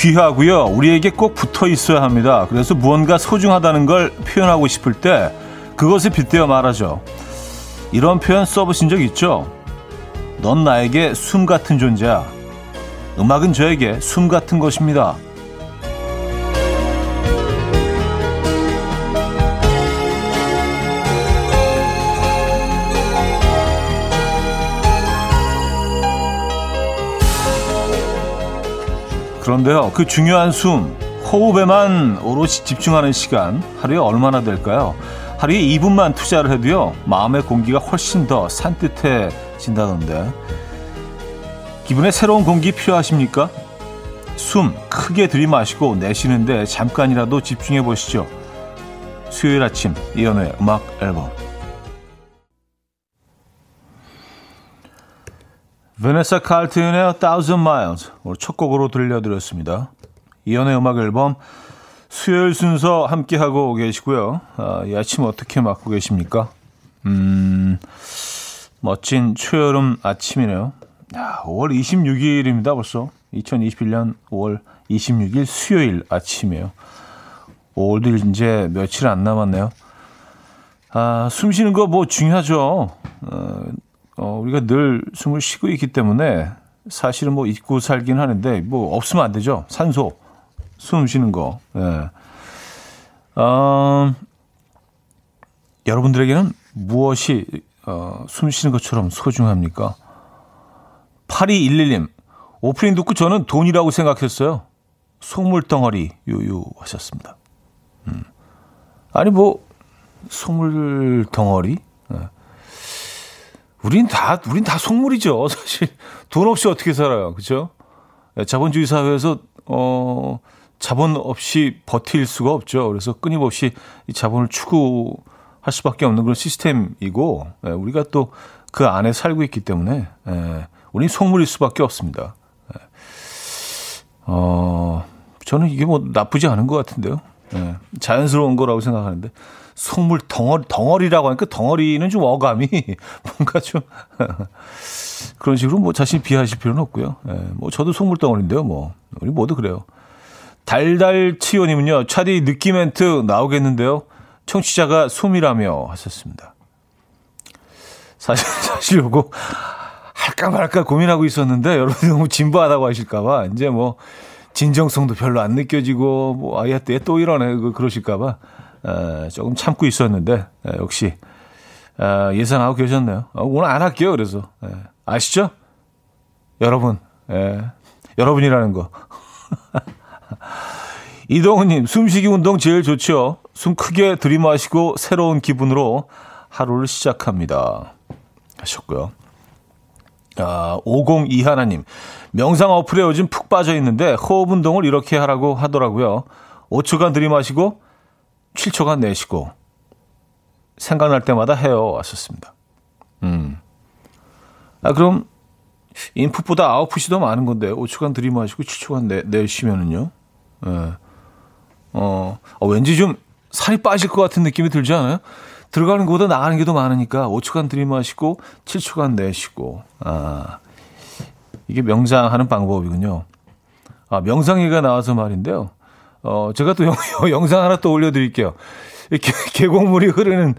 귀하고요. 우리에게 꼭 붙어 있어야 합니다. 그래서 무언가 소중하다는 걸 표현하고 싶을 때 그것에 빗대어 말하죠. 이런 표현 써보신 적 있죠? 넌 나에게 숨 같은 존재야. 음악은 저에게 숨 같은 것입니다. 그런데요, 그 중요한 숨, 호흡에만 오롯이 집중하는 시간, 하루에 얼마나 될까요? 하루에 2분만 투자를 해도요, 마음의 공기가 훨씬 더 산뜻해진다던데. 기분에 새로운 공기 필요하십니까? 숨 크게 들이마시고 내쉬는데 잠깐이라도 집중해 보시죠. 수요일 아침 이연우의 음악 앨범 베네사 칼튼의 Thousand Miles 오늘 첫 곡으로 들려드렸습니다. 이연의 음악 앨범 수요일 순서 함께하고 계시고요. 아, 이 아침 어떻게 맞고 계십니까? 음, 멋진 초여름 아침이네요. 야, 5월 26일입니다, 벌써. 2021년 5월 26일 수요일 아침이에요. 5월도 이제 며칠 안 남았네요. 아, 숨 쉬는 거 뭐 중요하죠. 어, 어, 우리가 늘 숨을 쉬고 있기 때문에 사실은 뭐 잊고 살긴 하는데 뭐 없으면 안 되죠. 산소, 숨 쉬는 거. 예. 어, 여러분들에게는 무엇이 어, 숨 쉬는 것처럼 소중합니까? 8211님, 오프닝 듣고 저는 돈이라고 생각했어요. 속물 덩어리 유유 하셨습니다. 음. 아니 뭐 속물 덩어리? 네. 우린 다 우린 다 속물이죠. 사실 돈 없이 어떻게 살아요, 그렇죠? 자본주의 사회에서 어 자본 없이 버틸 수가 없죠. 그래서 끊임없이 이 자본을 추구할 수밖에 없는 그런 시스템이고 예, 우리가 또 그 안에 살고 있기 때문에 예, 우린 속물일 수밖에 없습니다. 예. 어 저는 이게 뭐 나쁘지 않은 것 같은데요. 예, 자연스러운 거라고 생각하는데 속물 덩어리, 덩어리라고 하니까 덩어리는 좀 어감이 뭔가 좀 그런 식으로 뭐 자신 비하하실 필요는 없고요. 예, 뭐 저도 속물 덩어리인데요. 뭐 우리 모두 그래요. 달달치요님은요. 차디 느낌 멘트 나오겠는데요. 청취자가 숨이라며 하셨습니다. 사실 사실 요거 할까 말까 고민하고 있었는데 여러분이 너무 진부하다고 하실까봐 이제 뭐 진정성도 별로 안 느껴지고 뭐 아예 또 이러네 그 그러실까봐 에, 조금 참고 있었는데 에, 역시 에, 예상하고 계셨네요. 어, 오늘 안 할게요. 그래서 에, 아시죠? 여러분, 에, 여러분이라는 거. 이동훈님, 숨쉬기 운동 제일 좋죠. 숨 크게 들이마시고 새로운 기분으로 하루를 시작합니다. 하셨고요. 아, 502 하나님, 명상 어플에 요즘 푹 빠져 있는데 호흡 운동을 이렇게 하라고 하더라고요. 5초간 들이마시고 7초간 내쉬고 생각날 때마다 해요. 왔었습니다. 음. 아, 그럼 인풋보다 아웃풋이 더 많은 건데 5초간 들이마시고 7초간 내, 내쉬면은요. 예. 어, 어, 왠지 좀 살이 빠질 것 같은 느낌이 들지 않아요? 들어가는 것보다 나가는 게 더 많으니까 5초간 들이마시고 7초간 내쉬고. 아, 이게 명상하는 방법이군요. 아, 명상이가 나와서 말인데요. 어, 제가 또 영, 영상 하나 또 올려드릴게요. 계, 계곡물이 흐르는,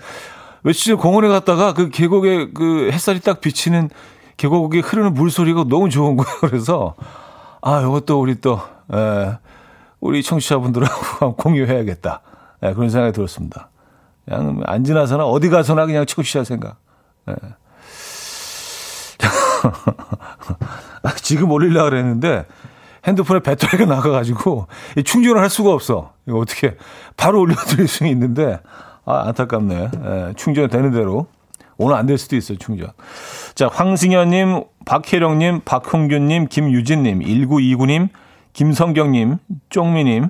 며칠 전 공원에 갔다가 그 계곡에 그 햇살이 딱 비치는 계곡에 흐르는 물소리가 너무 좋은 거예요. 그래서, 아, 이것도 우리 또, 에, 우리 청취자분들하고 공유해야겠다. 에, 그런 생각이 들었습니다. 그냥 안 지나서나 어디 가서나 그냥 청취자 생각. 에. 지금 올리려고 그랬는데 핸드폰에 배터리가 나가가지고 충전을 할 수가 없어. 이거 어떻게 바로 올려드릴 수는 있는데 아, 안타깝네. 예, 충전 되는 대로 오늘 안 될 수도 있어요 충전. 자 황승현님, 박혜령님, 박홍균님, 김유진님, 1929님, 김성경님, 쪽미님,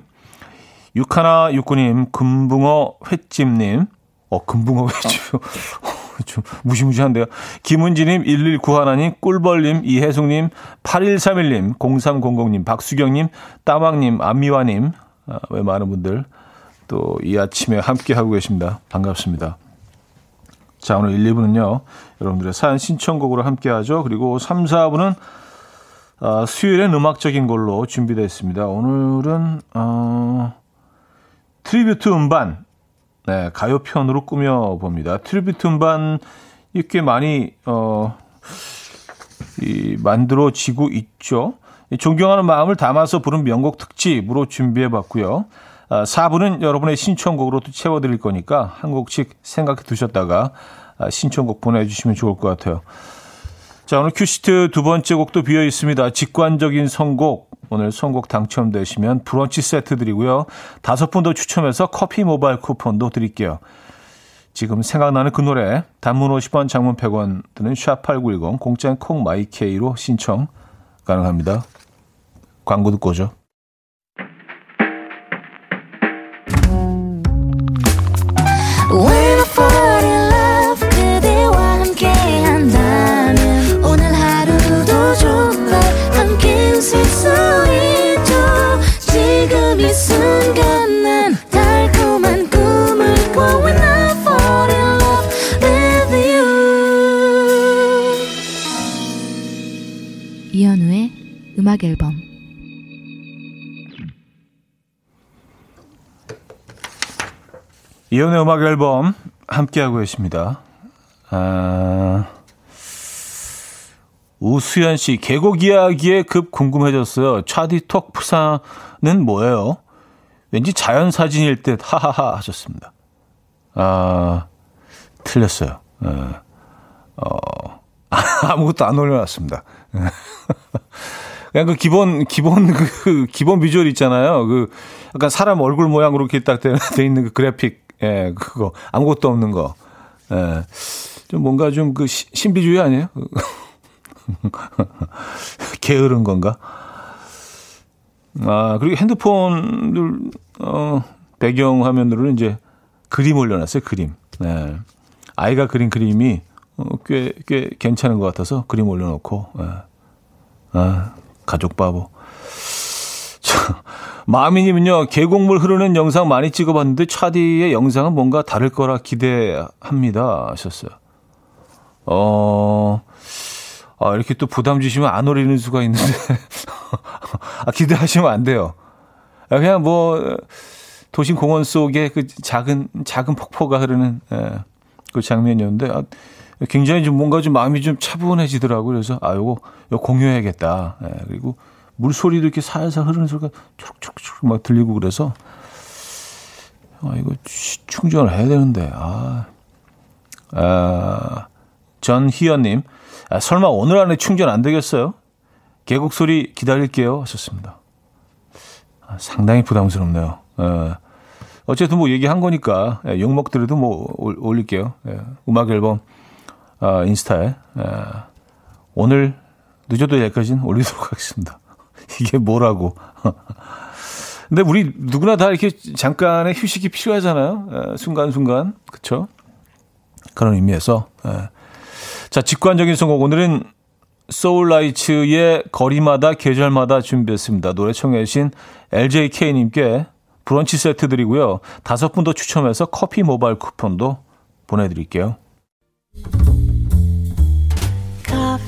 육하나 육구님, 금붕어 횟집님, 어 금붕어 횟집. 좀 무시무시한데요. 김은지님, 1191님, 꿀벌님, 이혜숙님, 8131님, 0300님, 박수경님, 따망님, 안미화님, 아, 왜 많은 분들 또 이 아침에 함께하고 계십니다. 반갑습니다. 자, 오늘 1, 2부는요, 여러분들의 사연 신청곡으로 함께하죠. 그리고 3, 4부는 어, 수요일엔 음악적인 걸로 준비되어 있습니다. 오늘은 어, tribute 음반 네, 가요 편으로 꾸며 봅니다. tribute 음반 이렇게 많이 어, 이, 만들어지고 있죠. 존경하는 마음을 담아서 부른 명곡 특집으로 준비해 봤고요. 아, 4부는 여러분의 신청곡으로 또 채워드릴 거니까 한 곡씩 생각해 두셨다가 아, 신청곡 보내주시면 좋을 것 같아요. 자, 오늘 큐시트 두 번째 곡도 비어 있습니다. 직관적인 선곡. 오늘 선곡 당첨되시면 브런치 세트 드리고요. 다섯 분 더 추첨해서 커피 모바일 쿠폰도 드릴게요. 지금 생각나는 그 노래 단문 50원 장문 100원 드는 샵8910 공짜인 콩 My K로 신청 가능합니다. 광고 듣고 오죠. 음악 앨범 이연의 음악 앨범 함께하고 계십니다. 아, 우수연 씨, 계곡 이야기에 급 궁금해졌어요. 차디톡 푸사는 뭐예요? 왠지 자연 사진일 듯 하하하 하셨습니다. 아, 틀렸어요. 어, 어 아무것도 안 올려놨습니다. 그냥 그 기본 기본 그 기본 비주얼 있잖아요. 그 약간 사람 얼굴 모양으로 이렇게 딱돼 있는 그 그래픽, 예, 그거 아무것도 없는 거, 예, 좀 뭔가 좀 그 신비주의 아니에요? 게으른 건가? 아 그리고 핸드폰을 어 배경 화면으로는 이제 그림 올려놨어요. 그림. 네. 아이가 그린 그림이 어, 꽤, 꽤 괜찮은 것 같아서 그림 올려놓고, 예. 아, 가족 바보. 마미님은요, 계곡물 흐르는 영상 많이 찍어봤는데, 차디의 영상은 뭔가 다를 거라 기대합니다. 하셨어요. 어, 아, 이렇게 또 부담 주시면 안 어리는 수가 있는데, 아, 기대하시면 안 돼요. 아, 그냥 뭐, 도심 공원 속에 그 작은, 작은 폭포가 흐르는, 예, 그 장면이었는데, 아, 굉장히 좀 뭔가 좀 마음이 좀 차분해지더라고요. 그래서 아 요거 요 공유해야겠다. 예, 그리고 물소리도 이렇게 살살 흐르는 소리가 초록초록 막 들리고 그래서 아 이거 충전을 해야 되는데 아, 아 전희연님 아, 설마 오늘 안에 충전 안 되겠어요? 계곡 소리 기다릴게요 하셨습니다. 아, 상당히 부담스럽네요. 예. 어쨌든 뭐 얘기한 거니까 예, 욕 먹더라도 뭐 올릴게요. 예, 음악 앨범 어, 인스타에 에, 오늘 늦어도 여기까지는 올리도록 하겠습니다. 이게 뭐라고? 근데 우리 누구나 다 이렇게 잠깐의 휴식이 필요하잖아요. 에, 순간순간 그렇죠? 그런 의미에서 에. 자 직관적인 선곡 오늘은 소울라이츠의 거리마다 계절마다 준비했습니다. 노래 청해 주신 LJK님께 브런치 세트 드리고요. 다섯 분 더 추첨해서 커피 모바일 쿠폰도 보내드릴게요.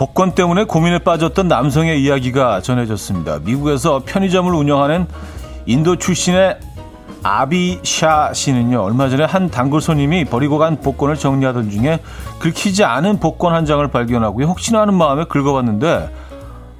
복권 때문에 고민에 빠졌던 남성의 이야기가 전해졌습니다. 미국에서 편의점을 운영하는 인도 출신의 아비샤 씨는요, 얼마 전에 한 단골 손님이 버리고 간 복권을 정리하던 중에 긁히지 않은 복권 한 장을 발견하고 혹시나 하는 마음에 긁어봤는데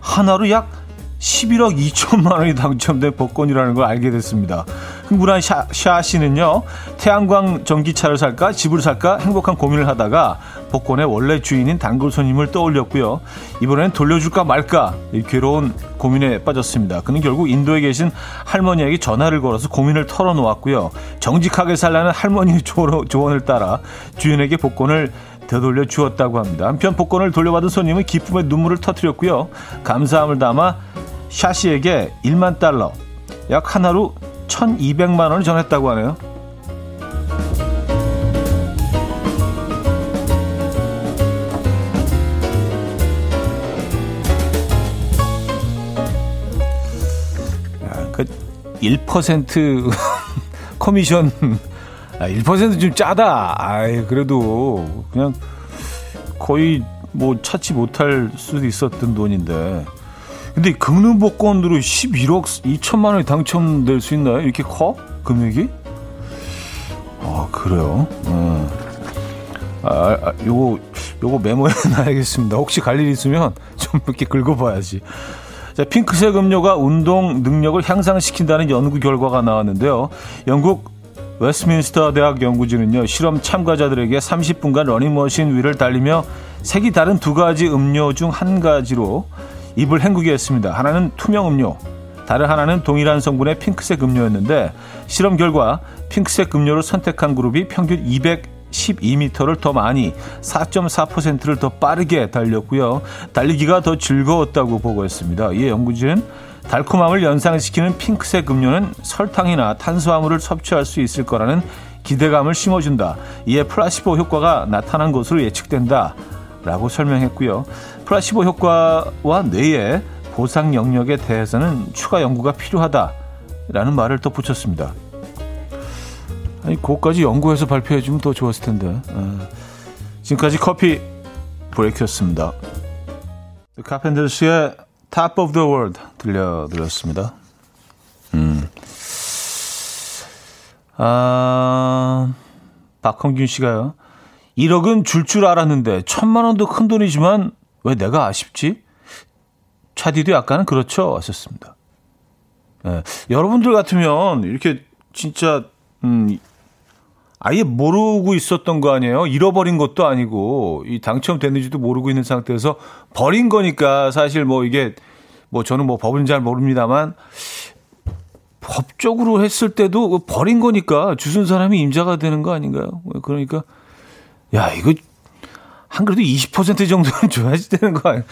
하나로 약 11억 2천만 원이 당첨된 복권이라는 걸 알게 됐습니다. 흥분한 샤, 샤 씨는요, 태양광 전기차를 살까, 집을 살까 행복한 고민을 하다가 복권의 원래 주인인 단골 손님을 떠올렸고요. 이번엔 돌려줄까 말까 괴로운 고민에 빠졌습니다. 그는 결국 인도에 계신 할머니에게 전화를 걸어서 고민을 털어놓았고요. 정직하게 살라는 할머니의 조언을 따라 주인에게 복권을 되돌려 주었다고 합니다. 한편 복권을 돌려받은 손님은 기쁨의 눈물을 터뜨렸고요. 감사함을 담아 샤시에게 1만 달러, 약 하나로 1200만 원을 전했다고 하네요. 그1% 커미션 아, 1%좀 짜다. 아이 그래도 그냥 거의 뭐 찾지 못할 수도 있었던 돈인데. 근데 금융 복권으로 11억 2천만 원이 당첨될 수 있나요? 이렇게 커? 금액이? 아, 그래요? 음. 아, 아, 요거, 요거 메모해 놔야겠습니다. 혹시 갈 일 있으면 좀 이렇게 긁어봐야지. 자, 핑크색 음료가 운동 능력을 향상시킨다는 연구 결과가 나왔는데요. 영국 웨스트민스터 대학 연구진은요, 실험 참가자들에게 30분간 러닝머신 위를 달리며 색이 다른 두 가지 음료 중 한 가지로 입을 헹구게 했습니다. 하나는 투명 음료, 다른 하나는 동일한 성분의 핑크색 음료였는데 실험 결과 핑크색 음료를 선택한 그룹이 평균 212m를 더 많이 4.4%를 더 빠르게 달렸고요. 달리기가 더 즐거웠다고 보고했습니다. 이 연구진은 달콤함을 연상시키는 핑크색 음료는 설탕이나 탄수화물을 섭취할 수 있을 거라는 기대감을 심어준다. 이에 플라시보 효과가 나타난 것으로 예측된다. 라고 설명했고요. 플라시보 효과와 뇌의 보상 영역에 대해서는 추가 연구가 필요하다라는 말을 또 붙였습니다. 아니, 그것까지 연구해서 발표해주면 더 좋았을 텐데. 아, 지금까지 커피 브레이크였습니다. 카펜더스의 Top of the World 들려드렸습니다. 음. 아, 박헌균 씨가요. 1억은 줄줄 줄 알았는데 천만 원도 큰 돈이지만 왜 내가 아쉽지? 차디도 약간은 그렇죠. 하셨습니다. 예, 여러분들 같으면 이렇게 진짜 음, 아예 모르고 있었던 거 아니에요? 잃어버린 것도 아니고 이 당첨됐는지도 모르고 있는 상태에서 버린 거니까 사실 뭐 이게 뭐 저는 뭐 법은 잘 모릅니다만 법적으로 했을 때도 버린 거니까 주순 사람이 임자가 되는 거 아닌가요? 그러니까 야, 이거 한 그래도 20% 정도는 줘야지 되는 거 아니야?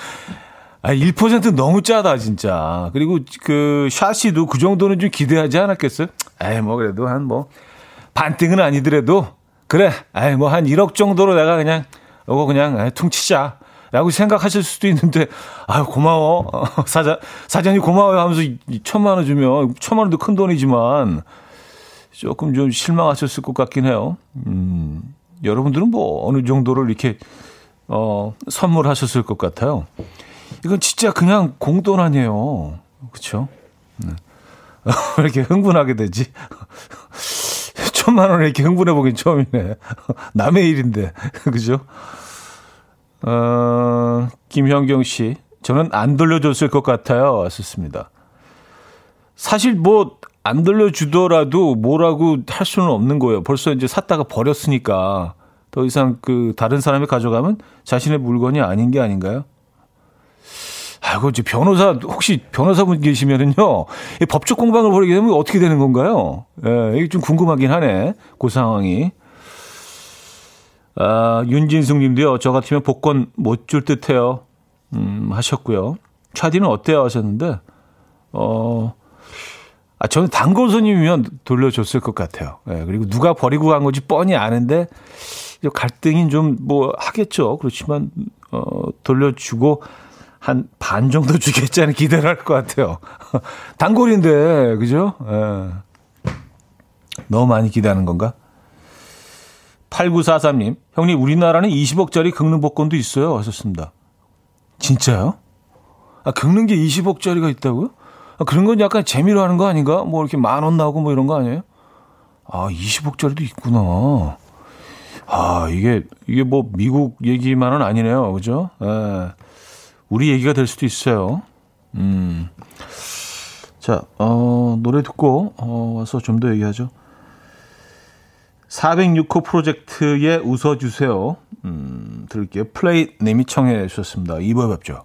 아, 1% 너무 짜다, 진짜. 그리고 그 샤시도 그 정도는 좀 기대하지 않았겠어요? 에이, 뭐 그래도 한 뭐 반등은 아니더라도 그래, 에이, 뭐 한 1억 정도로 내가 그냥 이거 그냥 에이, 퉁치자. 라고 생각하실 수도 있는데, 아유, 고마워. 사장, 사장님 고마워요 하면서 천만 원 주면, 천만 원도 큰 돈이지만, 조금 좀 실망하셨을 것 같긴 해요. 음. 여러분들은 뭐 어느 정도를 이렇게 어, 선물하셨을 것 같아요. 이건 진짜 그냥 공돈 아니에요. 그렇죠? 네. 왜 이렇게 흥분하게 되지? 천만 원에 이렇게 흥분해 보긴 처음이네. 남의 일인데. 그죠? 어, 김현경 씨. 저는 안 돌려줬을 것 같아요. 왔었습니다. 사실 뭐 안 들려주더라도 뭐라고 할 수는 없는 거예요. 벌써 이제 샀다가 버렸으니까 더 이상 그 다른 사람이 가져가면 자신의 물건이 아닌 게 아닌가요? 아이고, 이제 변호사, 혹시 변호사분 계시면은요, 이 법적 공방을 벌이게 되면 어떻게 되는 건가요? 예, 이게 좀 궁금하긴 하네, 그 상황이. 아, 윤진숙 님도요, 저 같으면 복권 못 줄 듯 해요. 음, 하셨고요. 차디는 어때요? 하셨는데, 어, 아, 저는 단골 손님이면 돌려줬을 것 같아요. 예, 그리고 누가 버리고 간 건지 뻔히 아는데, 갈등이 좀 뭐 하겠죠. 그렇지만, 어, 돌려주고 한 반 정도 주겠지 하는 기대를 할 것 같아요. 단골인데, 그죠? 예. 너무 많이 기대하는 건가? 8943님, 형님, 우리나라는 20억짜리 긁는 복권도 있어요. 하셨습니다. 진짜요? 아, 긁는 게 20억짜리가 있다고요? 아, 그런 건 약간 재미로 하는 거 아닌가? 뭐 이렇게 만 원 나오고 뭐 이런 거 아니에요? 아, 20억짜리도 있구나. 아, 이게, 이게 뭐 미국 얘기만은 아니네요. 그죠? 예. 우리 얘기가 될 수도 있어요. 음. 자, 어, 노래 듣고, 어, 와서 좀 더 얘기하죠. 406호 프로젝트에 웃어주세요. 음, 들을게요. 플레이 님이 청해 주셨습니다. 2부에 뵙죠.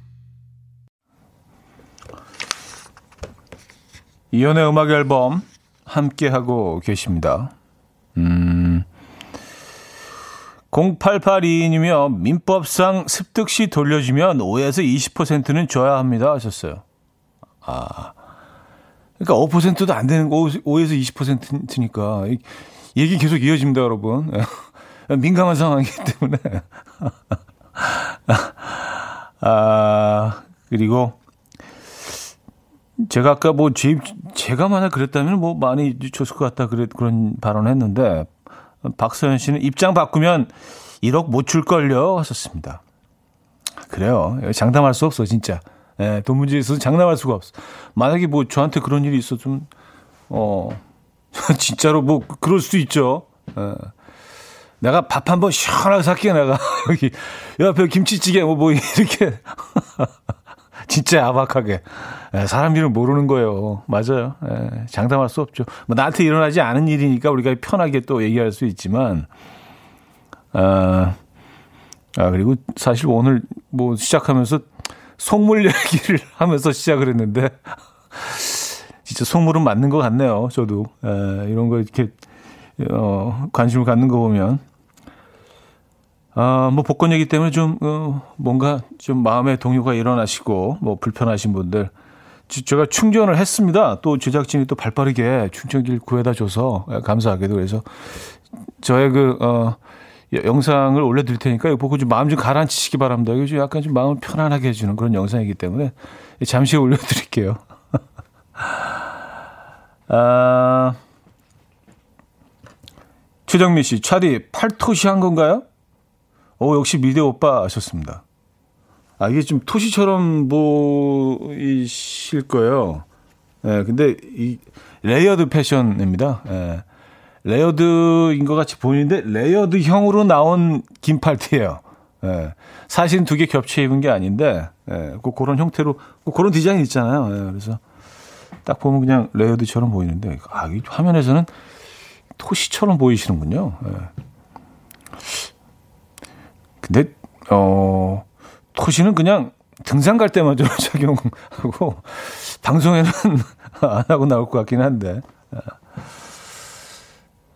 이현우의 음악 앨범 함께 하고 계십니다. 음. 0882님이요. 민법상 습득 시 돌려주면 5에서 20%는 줘야 합니다. 하셨어요. 아. 그러니까 5%도 안 되는 거 5에서 20%니까 얘기 계속 이어집니다, 여러분. 민감한 상황이기 때문에. 아, 그리고 제가 아까 뭐 제, 제가 만약 그랬다면 뭐 많이 줬을 것 같다 그래, 그런 발언을 했는데 박서연 씨는 입장 바꾸면 1억 못 줄걸요 하셨습니다. 그래요. 장담할 수 없어 진짜. 예, 돈 문제에 있어서 장담할 수가 없어. 만약에 뭐 저한테 그런 일이 좀, 어, 진짜로 뭐 그럴 수도 있죠. 예. 내가 밥 한번 시원하게 살게 내가 여기 옆에 김치찌개 뭐, 뭐 이렇게 진짜 야박하게 예, 사람 이름 모르는 거예요. 맞아요. 예, 장담할 수 없죠. 뭐 나한테 일어나지 않은 일이니까 우리가 편하게 또 얘기할 수 있지만 아, 아 그리고 사실 오늘 뭐 시작하면서 속물 얘기를 하면서 시작을 했는데 진짜 속물은 맞는 것 같네요. 저도 에, 이런 거 이렇게 어, 관심을 갖는 거 보면 아, 뭐 복권 얘기 때문에 좀 어, 뭔가 좀 마음의 동요가 일어나시고 뭐 불편하신 분들 제가 충전을 했습니다. 또 제작진이 또 발빠르게 충전기를 구해다 줘서 감사하게도 그래서 저의 그 어, 영상을 올려드릴 테니까 이거 보고 좀 마음 좀 가라앉히시기 바랍니다. 이거 좀 약간 좀 마음을 편안하게 해주는 그런 영상이기 때문에 잠시 후에 올려드릴게요. 아, 최정민 씨, 차디 팔토시 한 건가요? 오, 역시 미대 오빠 하셨습니다. 아, 이게 좀 토시처럼 보이실 거예요. 예, 네, 근데 이 layered 패션입니다. 예. 네. layered인 것 같이 보이는데 layered형으로 나온 긴 팔티예요. 예. 사실 두 개 겹쳐 입은 게 아닌데 예. 꼭 그런 형태로 꼭 그런 디자인 있잖아요. 예. 그래서 딱 보면 그냥 layered처럼 보이는데 아, 이 화면에서는 토시처럼 보이시는군요. 예. 근데 어 토시는 그냥 등산 갈 때만 좀 착용하고 방송에는 안 하고 나올 것 같긴 한데. 예.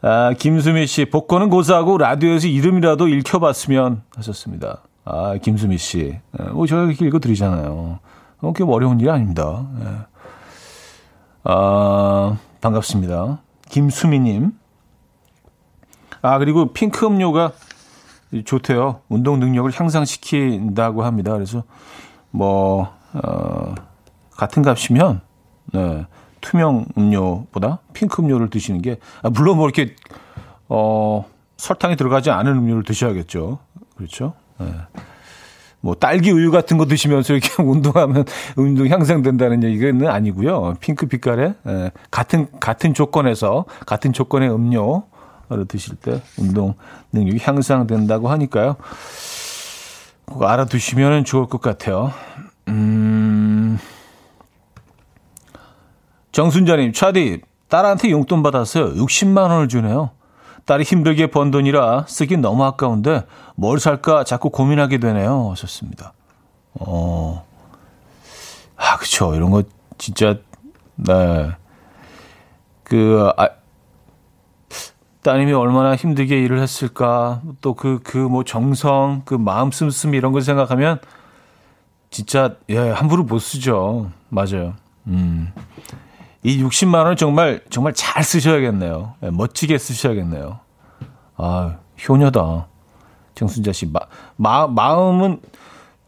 아, 김수미 씨, 복권은 고사하고 라디오에서 이름이라도 읽혀봤으면 하셨습니다. 아, 김수미 씨. 예, 뭐, 저희가 이렇게 읽어드리잖아요. 어, 그게 어려운 일이 아닙니다. 예. 아, 반갑습니다. 김수미님. 아, 그리고 핑크 음료가 좋대요. 운동 능력을 향상시킨다고 합니다. 그래서, 뭐, 어, 같은 값이면, 네. 투명 음료보다 핑크 음료를 드시는 게 아, 물론 뭐 이렇게 어 설탕이 들어가지 않은 음료를 드셔야겠죠. 그렇죠? 네. 뭐 딸기 우유 같은 거 드시면서 이렇게 운동하면 운동 향상된다는 얘기는 아니고요. 핑크 빛깔의 예, 같은 같은 조건에서 같은 조건의 음료를 드실 때 운동 능력이 향상된다고 하니까요. 꼭 알아두시면 좋을 것 같아요. 음. 정순자님, 차디, 딸한테 용돈 받았어요. 60만 원을 주네요. 딸이 힘들게 번 돈이라 쓰기 너무 아까운데 뭘 살까 자꾸 고민하게 되네요. 하셨습니다. 어, 아, 그쵸. 이런 거 진짜, 네. 그, 아, 따님이 얼마나 힘들게 일을 했을까. 또 그, 그 뭐 정성, 그 마음 씀씀 이런 걸 생각하면 진짜, 예, 함부로 못 쓰죠. 맞아요. 음. 이 60만 원을 정말 정말 잘 쓰셔야겠네요. 네, 멋지게 쓰셔야겠네요. 아, 효녀다. 정순자 씨. 마, 마, 마음은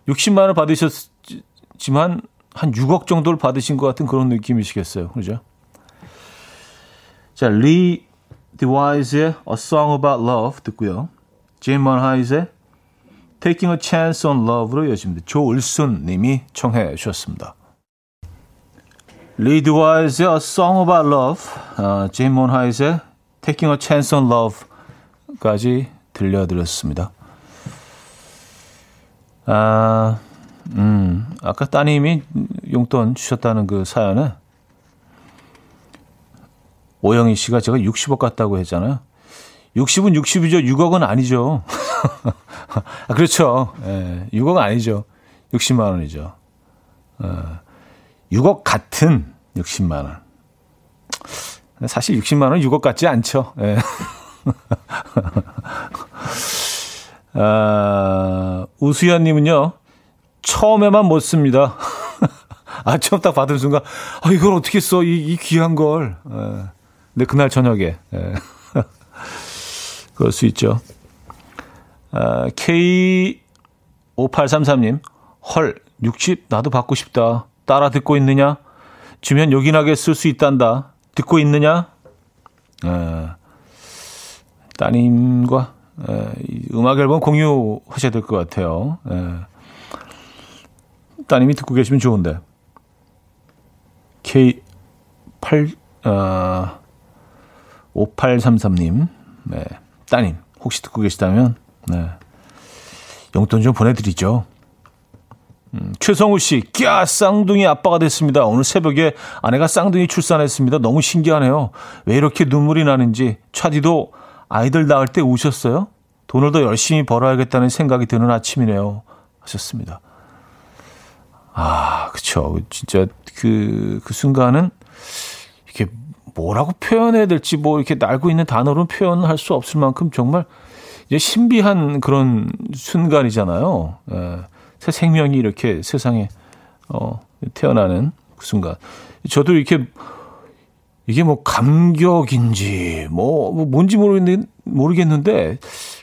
60만 원 받으셨지만 한 6억 정도를 받으신 것 같은 그런 느낌이시겠어요. 그죠? 자, Lee DeWyze의 A Song About Love 듣고요. Jane Monheit의 Taking a Chance on Love로 이어집니다. 조을순 님이 청해 주셨습니다. 리드 와이즈의 A Song About Love, 어, 제인 몬하이트의 Taking a Chance on Love까지 들려드렸습니다. 아, 음, 아까 따님이 용돈 주셨다는 그 사연에 오영희 씨가 제가 60억 같다고 했잖아요. 60은 60이죠. 6억은 아니죠. 아, 그렇죠. 예, 6억 아니죠. 60만 원이죠. 어, 6억 같은 60만 원. 사실 60만 원 6억 같지 않죠. 예. 아, 우수연님은요, 처음에만 못 씁니다. 아, 처음 딱 받은 순간, 아, 이걸 어떻게 써? 이, 이 귀한 걸. 예. 근데 그날 저녁에, 예. 그럴 수 있죠. 아, K5833님, 헐, 60 나도 받고 싶다. 따라 듣고 있느냐? 주면 요긴하게 쓸 수 있단다. 듣고 있느냐? 에, 따님과 에, 음악 앨범 공유하셔야 될 것 같아요. 에, 따님이 듣고 계시면 좋은데. K8, 어, 5833님, 네, 따님, 혹시 듣고 계시다면, 네, 용돈 좀 보내드리죠. 음, 최성우 씨, 꺄 쌍둥이 아빠가 됐습니다. 오늘 새벽에 아내가 쌍둥이 출산했습니다. 너무 신기하네요. 왜 이렇게 눈물이 나는지 차디도 아이들 낳을 때 우셨어요? 돈을 더 열심히 벌어야겠다는 생각이 드는 아침이네요. 하셨습니다. 아, 그쵸. 진짜 그, 그 순간은 뭐라고 표현해야 될지 뭐 이렇게 날고 있는 단어로 표현할 수 없을 만큼 정말 이제 신비한 그런 순간이잖아요. 예. 새 생명이 이렇게 세상에 어, 태어나는 그 순간. 저도 이렇게 이게 뭐 감격인지 뭐, 뭐 뭔지 모르겠는데, 모르겠는데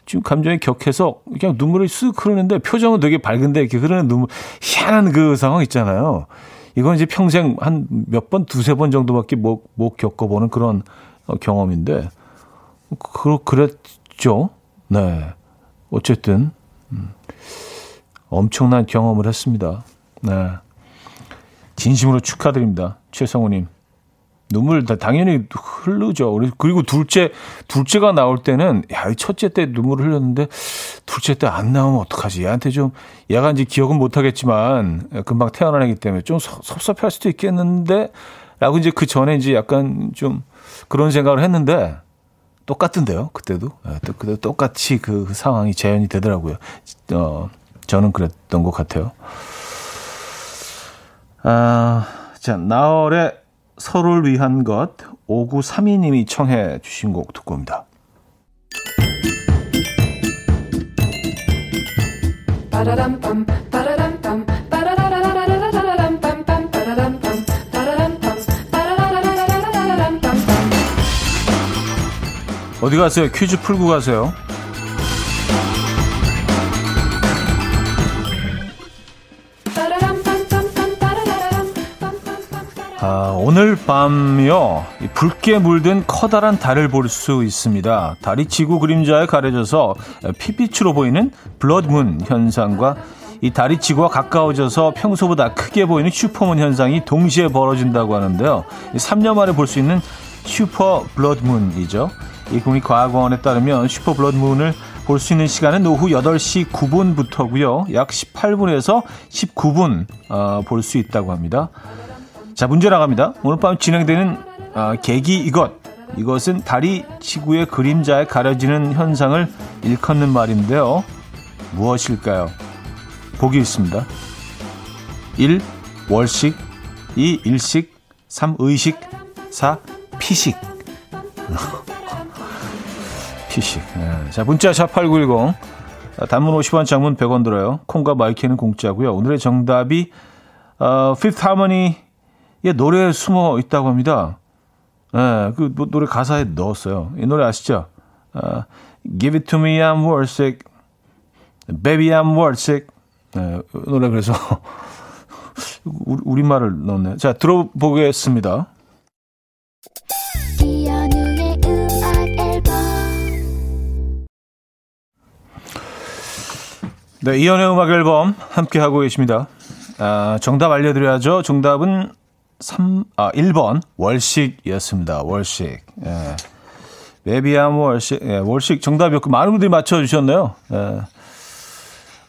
지금 감정이 격해서 그냥 눈물이 쓱 흐르는데 표정은 되게 밝은데 이렇게 흐르는 눈물 희한한 그 상황 있잖아요. 이건 이제 평생 한 몇 번, 두세 번 정도밖에 못, 못 겪어보는 그런 어, 경험인데, 그, 그랬죠. 네. 어쨌든, 음. 엄청난 경험을 했습니다. 네. 진심으로 축하드립니다. 최성우님. 눈물 다 당연히 흐르죠. 그리고 둘째, 둘째가 나올 때는, 야, 첫째 때 눈물을 흘렸는데, 둘째 때 안 나오면 어떡하지? 얘한테 좀, 얘가 이제 기억은 못하겠지만, 금방 태어나기 때문에 좀 섭섭할 수도 있겠는데, 라고 이제 그 전에 이제 약간 좀 그런 생각을 했는데, 똑같은데요, 그때도. 네, 그때 똑같이 그 상황이 재현이 되더라고요. 어, 저는 그랬던 것 같아요. 아, 자, 나월의 서로를 위한 것 5932님이 청해 주신 곡 듣고 옵니다. 어디 가세요? 퀴즈 풀고 가세요. 아, 오늘 밤요 붉게 물든 커다란 달을 볼 수 있습니다. 달이 지구 그림자에 가려져서 피빛으로 보이는 블러드문 현상과 이 달이 지구와 가까워져서 평소보다 크게 보이는 슈퍼문 현상이 동시에 벌어진다고 하는데요. 3년 만에 볼 수 있는 슈퍼 블러드문이죠. 이 국립과학원에 따르면 슈퍼 블러드문을 볼 수 있는 시간은 오후 8시 9분부터고요. 약 18분에서 19분 어, 볼수 있다고 합니다. 자, 문제 나갑니다. 오늘 밤 진행되는 어, 개기 이것. 이것은 달이 지구의 그림자에 가려지는 현상을 일컫는 말인데요. 무엇일까요? 보기 있습니다. 1. 월식 2. 일식 3. 의식 4. 피식 피식 네. 자 문자 샵8910 단문 50원 장문 100원 들고요. 콩과 마이케이는 공짜고요. 오늘의 정답이 어, Fifth Harmony 예, 노래에 숨어 있다고 합니다. 예, 그 노래 가사에 넣었어요. 이 노래 아시죠? 어, Give it to me, I'm worth it. Baby, I'm worth it. 예, 노래 그래서 우리, 우리말을 넣었네요. 자, 들어보겠습니다. 네, 이연의 음악 앨범 함께 하고 계십니다. 아, 정답 알려드려야죠. 정답은 3, 아, 1번, 월식이었습니다. 월식. 예. 베비암 월식, 예, 월식 정답이었고, 많은 분들이 맞춰 주셨네요. 예.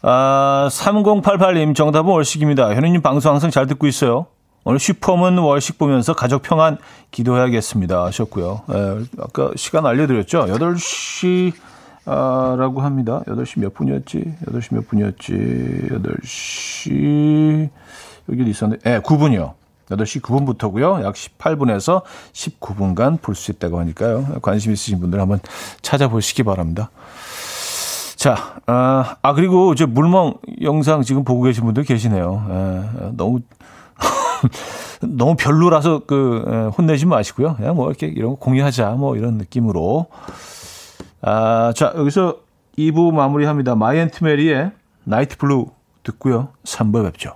아, 3088님, 정답은 월식입니다. 현우 님 방송 항상 잘 듣고 있어요. 오늘 슈퍼문 월식 보면서 가족 평안 기도해야겠습니다. 하셨고요. 예, 아까 시간 알려드렸죠? 8시 아, 라고 합니다. 8시 몇 분이었지? 8시 몇 분이었지? 8시, 여기도 있었는데, 예, 네, 9분이요. 8시 9분부터고요. 약 18분에서 19분간 볼 수 있다고 하니까요. 관심 있으신 분들 한번 찾아보시기 바랍니다. 자, 아, 아 그리고 저 물멍 영상 지금 보고 계신 분들 계시네요. 에, 너무 너무 별로라서 그 에, 혼내지 마시고요. 그냥 뭐 이렇게 이런 거 공유하자 뭐 이런 느낌으로. 아, 자 여기서 2부 마무리합니다. 마이앤트 메리의 Night Blue 듣고요. 3부에 뵙죠.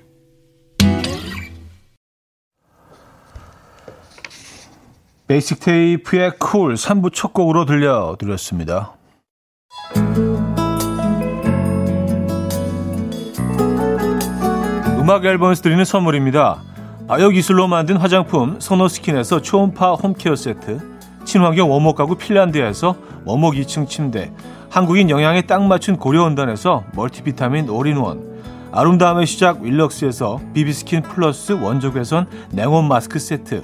베이식 테이프의 쿨 3부 첫 곡으로 들려드렸습니다. 음악 앨범에서 드리는 선물입니다. 아역이슬로 만든 화장품 소노스킨에서 초음파 홈케어 세트 친환경 원목 가구 핀란드에서 원목 2층 침대 한국인 영양에 딱 맞춘 고려원단에서 멀티비타민 올인원 아름다움의 시작 윌럭스에서 비비스킨 플러스 원적외선 냉온 마스크 세트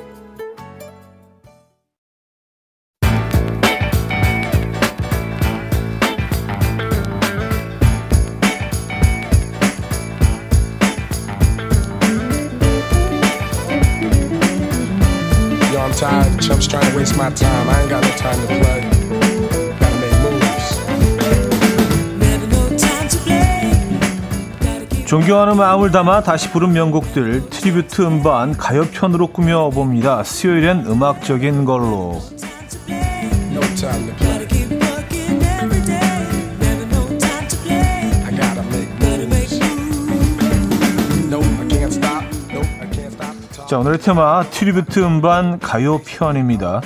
My time. I ain't got no time to play. Gotta make moves. 존경하는 마음을 담아 다시 부른 명곡들 tribute 음반 가요편으로 꾸며봅니다. 수요일엔 음악적인 걸로. No 자, 오늘의 테마 tribute 음반 가요 편입니다.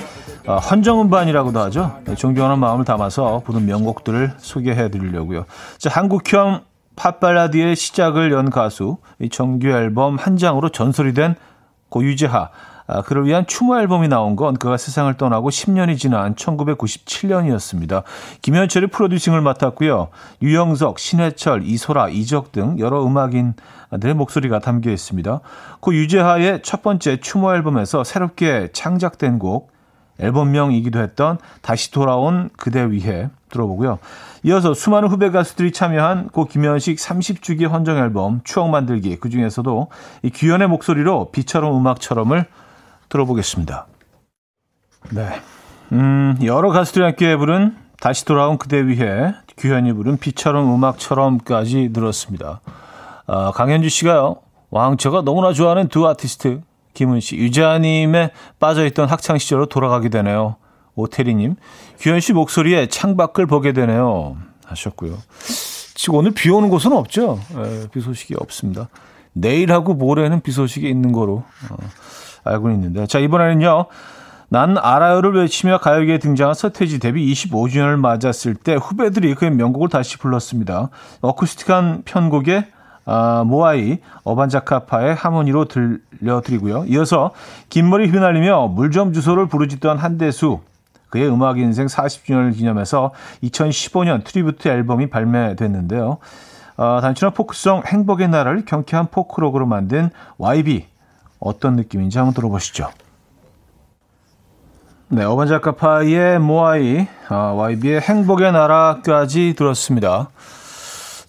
아, 헌정 음반이라고도 하죠. 존경하는 마음을 담아서 부른 명곡들을 소개해 드리려고요. 자, 한국형 팝발라드의 시작을 연 가수, 이 정규 앨범 한 장으로 전설이 된 고 유재하. 아, 그를 위한 추모 앨범이 나온 건 그가 세상을 떠나고 10년이 지난 1997년이었습니다. 김현철이 프로듀싱을 맡았고요. 유영석, 신해철, 이소라, 이적 등 여러 음악인들의 목소리가 담겨 있습니다. 그 유재하의 첫 번째 추모 앨범에서 새롭게 창작된 곡 앨범명이기도 했던 다시 돌아온 그대 위해 들어보고요. 이어서 수많은 후배 가수들이 참여한 고 김현식 30주기 헌정 앨범 추억 만들기 그 중에서도 이 규현의 목소리로 비처럼 음악처럼을 들어보겠습니다. 네. 음, 여러 가수들이 함께 부른 다시 돌아온 그대 위해 규현이 부른 비처럼 음악처럼까지 들었습니다. 아, 강현주 씨가요. 왕처가 너무나 좋아하는 두 아티스트 김은 씨, 유자님의 빠져있던 학창 시절로 돌아가게 되네요. 오태리님, 규현 씨 목소리에 창밖을 보게 되네요. 하셨고요. 지금 오늘 비 오는 곳은 없죠? 에, 비 소식이 없습니다. 내일하고 모레는 비 소식이 있는 거로 어, 알고 있는데. 자, 이번에는요. 난 알아요를 외치며 가요계에 등장한 서태지 데뷔 25주년을 맞았을 때 후배들이 그의 명곡을 다시 불렀습니다. 어쿠스틱한 편곡에 아, 모아이 어반자카파의 하모니로 들려드리고요. 이어서 긴머리 휘날리며 물좀 주소를 부르짖던 한대수 그의 음악 인생 40주년을 기념해서 2015년 tribute 앨범이 발매됐는데요. 어, 단순한 포크송 행복의 나라를 경쾌한 포크록으로 만든 YB 어떤 느낌인지 한번 들어보시죠. 네, 어반자카파의 모아이, 어, YB의 행복의 나라까지 들었습니다.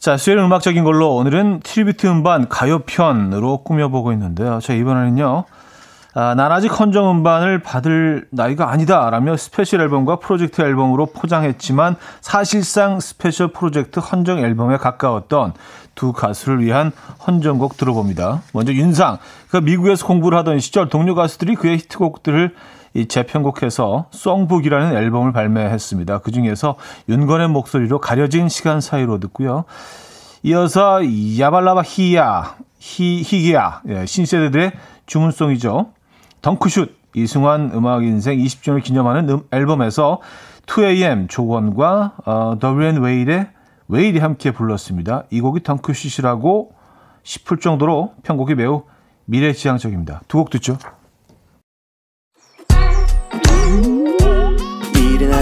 자, 수요일 음악적인 걸로 오늘은 tribute 음반 가요편으로 꾸며보고 있는데요. 자, 이번에는요. 아, 난 아직 헌정 음반을 받을 나이가 아니다 라며 스페셜 앨범과 프로젝트 앨범으로 포장했지만 사실상 스페셜 프로젝트 헌정 앨범에 가까웠던 두 가수를 위한 헌정곡 들어봅니다. 먼저 윤상, 그 미국에서 공부를 하던 시절 동료 가수들이 그의 히트곡들을 이 재편곡해서 Songbook이라는 앨범을 발매했습니다. 그 중에서 윤건의 목소리로 가려진 시간 사이로 듣고요. 이어서 야발라바 히야, 히, 히기야, 예, 신세대들의 주문송이죠. 덩크슛 이승환 음악 인생 20주년을 기념하는 음, 앨범에서 2AM 조권과 어, 더블앤 웨일의 웨일이 함께 불렀습니다. 이 곡이 덩크슛이라고 싶을 정도로 편곡이 매우 미래지향적입니다. 두 곡 듣죠.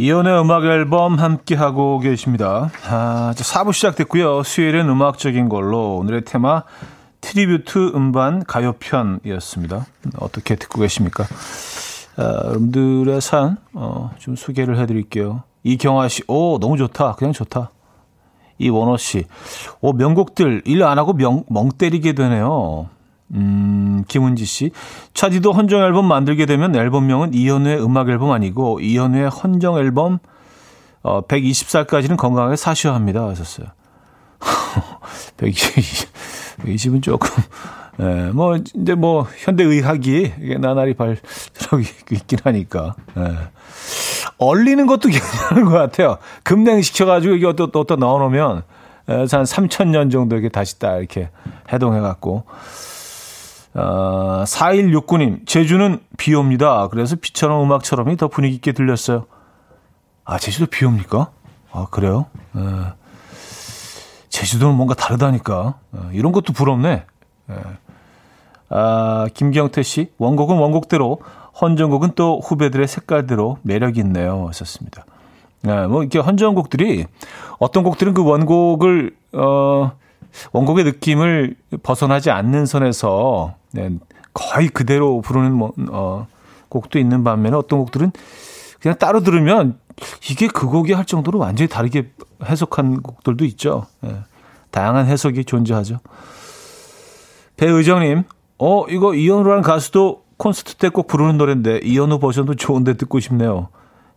이현우의 음악 앨범 함께하고 계십니다. 아, 4부 시작됐고요. 수요일은 음악적인 걸로 오늘의 테마 트리뷰트 음반 가요편이었습니다. 어떻게 듣고 계십니까? 아, 여러분들의 사연, 어, 좀 소개를 해드릴게요. 이경아 씨, 오, 너무 좋다. 그냥 좋다. 이원호 씨, 오, 명곡들 일 안 하고 명, 멍 때리게 되네요. 음, 김은지 씨, 차디도 헌정 앨범 만들게 되면 앨범명은 이현우의 음악 앨범 아니고 이현우의 헌정 앨범 어, 120살까지는 건강하게 사셔야 합니다. 하셨어요. 120, 20은 조금, 예, 뭐, 이제 뭐, 현대의학이 이게 나날이 발전하고 있긴 하니까, 예. 얼리는 것도 괜찮은 것 같아요. 급냉시켜가지고 이게 또, 또, 또 넣어놓으면, 예, 한 3,000년 정도 이렇게 다시 딱 이렇게 해동해갖고, 어, 4169님, 제주는 비 옵니다. 그래서 비처럼 음악처럼이 더 분위기 있게 들렸어요. 아, 제주도 비 옵니까? 아, 그래요? 예. 제주도는 뭔가 다르다니까. 어, 이런 것도 부럽네. 예. 아, 김경태 씨, 원곡은 원곡대로, 헌정곡은 또 후배들의 색깔대로 매력 있네요. 하셨습니다. 예, 뭐, 이렇게 헌정곡들이 어떤 곡들은 그 원곡을, 어, 원곡의 느낌을 벗어나지 않는 선에서 네, 거의 그대로 부르는 뭐, 어, 곡도 있는 반면에 어떤 곡들은 그냥 따로 들으면 이게 그 곡이 할 정도로 완전히 다르게 해석한 곡들도 있죠. 예. 다양한 해석이 존재하죠. 배의정님, 어, 이거 이현우라는 가수도 콘서트 때 꼭 부르는 노래인데 이현우 버전도 좋은데 듣고 싶네요.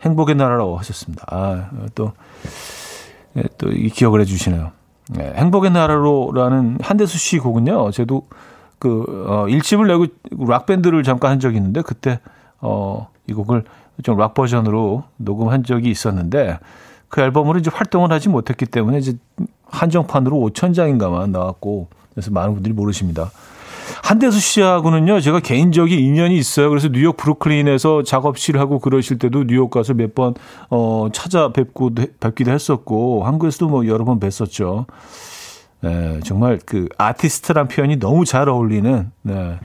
행복의 나라로 하셨습니다. 아, 또, 예, 또이 기억을 해주시네요. 예, 행복의 나라로라는 한대수 씨 곡은요, 저도 그, 어, 일집을 내고 락밴드를 잠깐 한 적이 있는데 그때, 어, 이 곡을 좀 락 버전으로 녹음한 적이 있었는데 그 앨범으로 이제 활동을 하지 못했기 때문에 이제 한정판으로 5천 장인가만 나왔고 그래서 많은 분들이 모르십니다. 한대수 씨하고는요, 제가 개인적인 인연이 있어요. 그래서 뉴욕 브루클린에서 작업실 하고 그러실 때도 뉴욕 가서 몇 번, 어, 찾아뵙고, 뵙기도 했었고, 한국에서도 뭐 여러 번 뵀었죠. 네, 정말 그 아티스트란 표현이 너무 잘 어울리는, 네,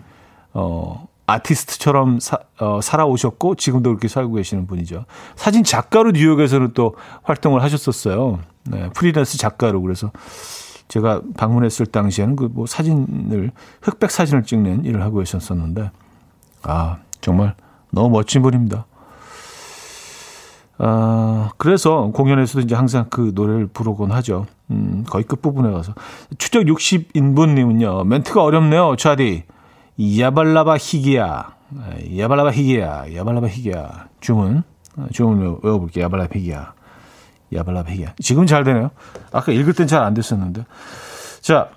어, 아티스트처럼 사, 어, 살아오셨고 지금도 그렇게 살고 계시는 분이죠. 사진 작가로 뉴욕에서는 또 활동을 하셨었어요. 네, 프리랜스 작가로 그래서 제가 방문했을 당시에는 그 뭐 사진을 흑백 사진을 찍는 일을 하고 계셨었는데 아 정말 너무 멋진 분입니다. 아 그래서 공연에서도 이제 항상 그 노래를 부르곤 하죠. 음, 거의 끝 부분에 가서 추적 60인분님은요 멘트가 어렵네요, 차디. 야발라바 히기야. 야발라바 히기야. 야발라바 히기야. 주문. 주문 외워볼게요. 야발라바 히기야. 야발라바 히기야. 지금 잘 되네요. 아까 읽을 땐 잘 안 됐었는데. 자,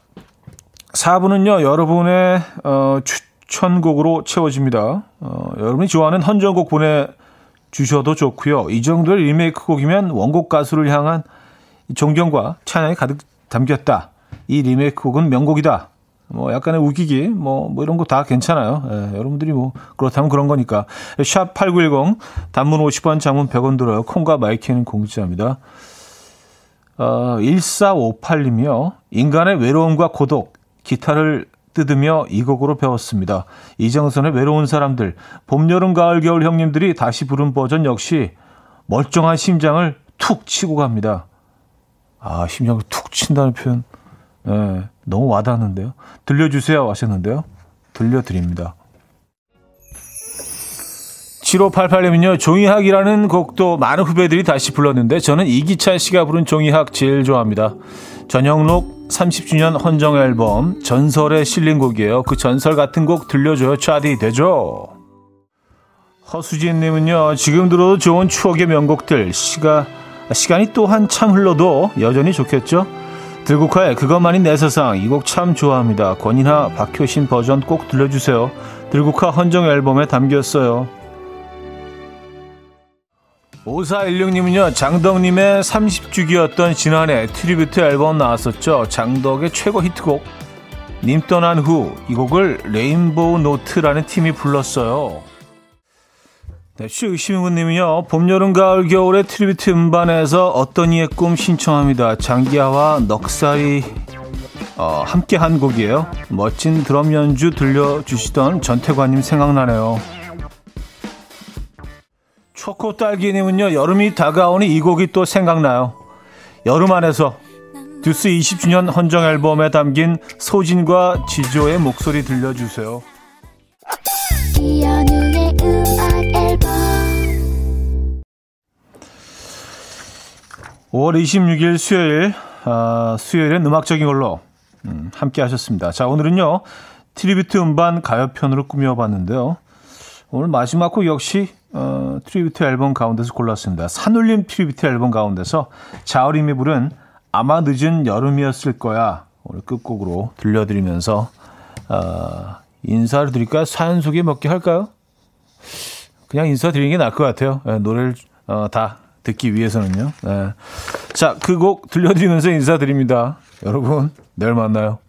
4부는요, 여러분의, 어, 추천곡으로 채워집니다. 어, 여러분이 좋아하는 헌정곡 보내 주셔도 좋고요. 이 정도의 리메이크 곡이면 원곡 가수를 향한 존경과 찬양이 가득 담겼다. 이 리메이크 곡은 명곡이다. 뭐 약간의 우기기 뭐, 뭐 이런 거 다 괜찮아요. 예, 여러분들이 뭐 그렇다면 그런 거니까. 샵 8910 단문 50원 장문 100원 들어요. 콩과 마이케이는 공짜입니다. 어, 1458님이요. 인간의 외로움과 고독, 기타를 뜯으며 이 곡으로 배웠습니다. 이정선의 외로운 사람들, 봄, 여름, 가을, 겨울 형님들이 다시 부른 버전 역시 멀쩡한 심장을 툭 치고 갑니다. 아, 심장을 툭 친다는 표현. 네, 너무 와닿는데요. 들려주세요 하셨는데요. 들려드립니다. 7588님은요, 종이학이라는 곡도 많은 후배들이 다시 불렀는데, 저는 이기찬 씨가 부른 종이학 제일 좋아합니다. 전영록 30주년 헌정 앨범, 전설에 실린 곡이에요. 그 전설 같은 곡 들려줘요. 차디 되죠? 허수진님은요, 지금 들어도 좋은 추억의 명곡들, 시가, 시간이 또 한참 흘러도 여전히 좋겠죠? 들국화의 그것만이 내 세상 이 곡 참 좋아합니다. 권인하 박효신 버전 꼭 들려주세요. 들국화 헌정 앨범에 담겼어요. 5416님은요, 장덕님의 30주기였던 지난해 트리뷰트 앨범 나왔었죠. 장덕의 최고 히트곡, 님 떠난 후, 이 곡을 레인보우 노트라는 팀이 불렀어요. 네, 시우시민님은요, 봄, 여름, 가을, 겨울의 트리뷰트 음반에서 어떤 이의 꿈 신청합니다. 장기하와 넉살이 어, 함께 한 곡이에요. 멋진 드럼 연주 들려주시던 전태관님 생각나네요. 초코 딸기님은요, 여름이 다가오니 이 곡이 또 생각나요. 여름 안에서 듀스 20주년 헌정 앨범에 담긴 소진과 지조의 목소리 들려주세요. 5월 26일 수요일, 아, 수요일엔 음악적인 걸로 음, 함께 하셨습니다. 자, 오늘은요, 트리뷰트 음반 가요편으로 꾸며봤는데요. 오늘 마지막 곡 역시 어, 트리뷰트 앨범 가운데서 골랐습니다. 산울림 트리뷰트 앨범 가운데서 자우림이 부른 아마 늦은 여름이었을 거야. 오늘 끝곡으로 들려드리면서 어, 인사를 드릴까요? 사연 소개 몇 개 할까요? 그냥 인사 드리는 게 나을 것 같아요. 네, 노래를 어, 다 듣기 위해서는요. 네. 자, 그 곡 들려드리면서 인사드립니다. 여러분, 내일 만나요.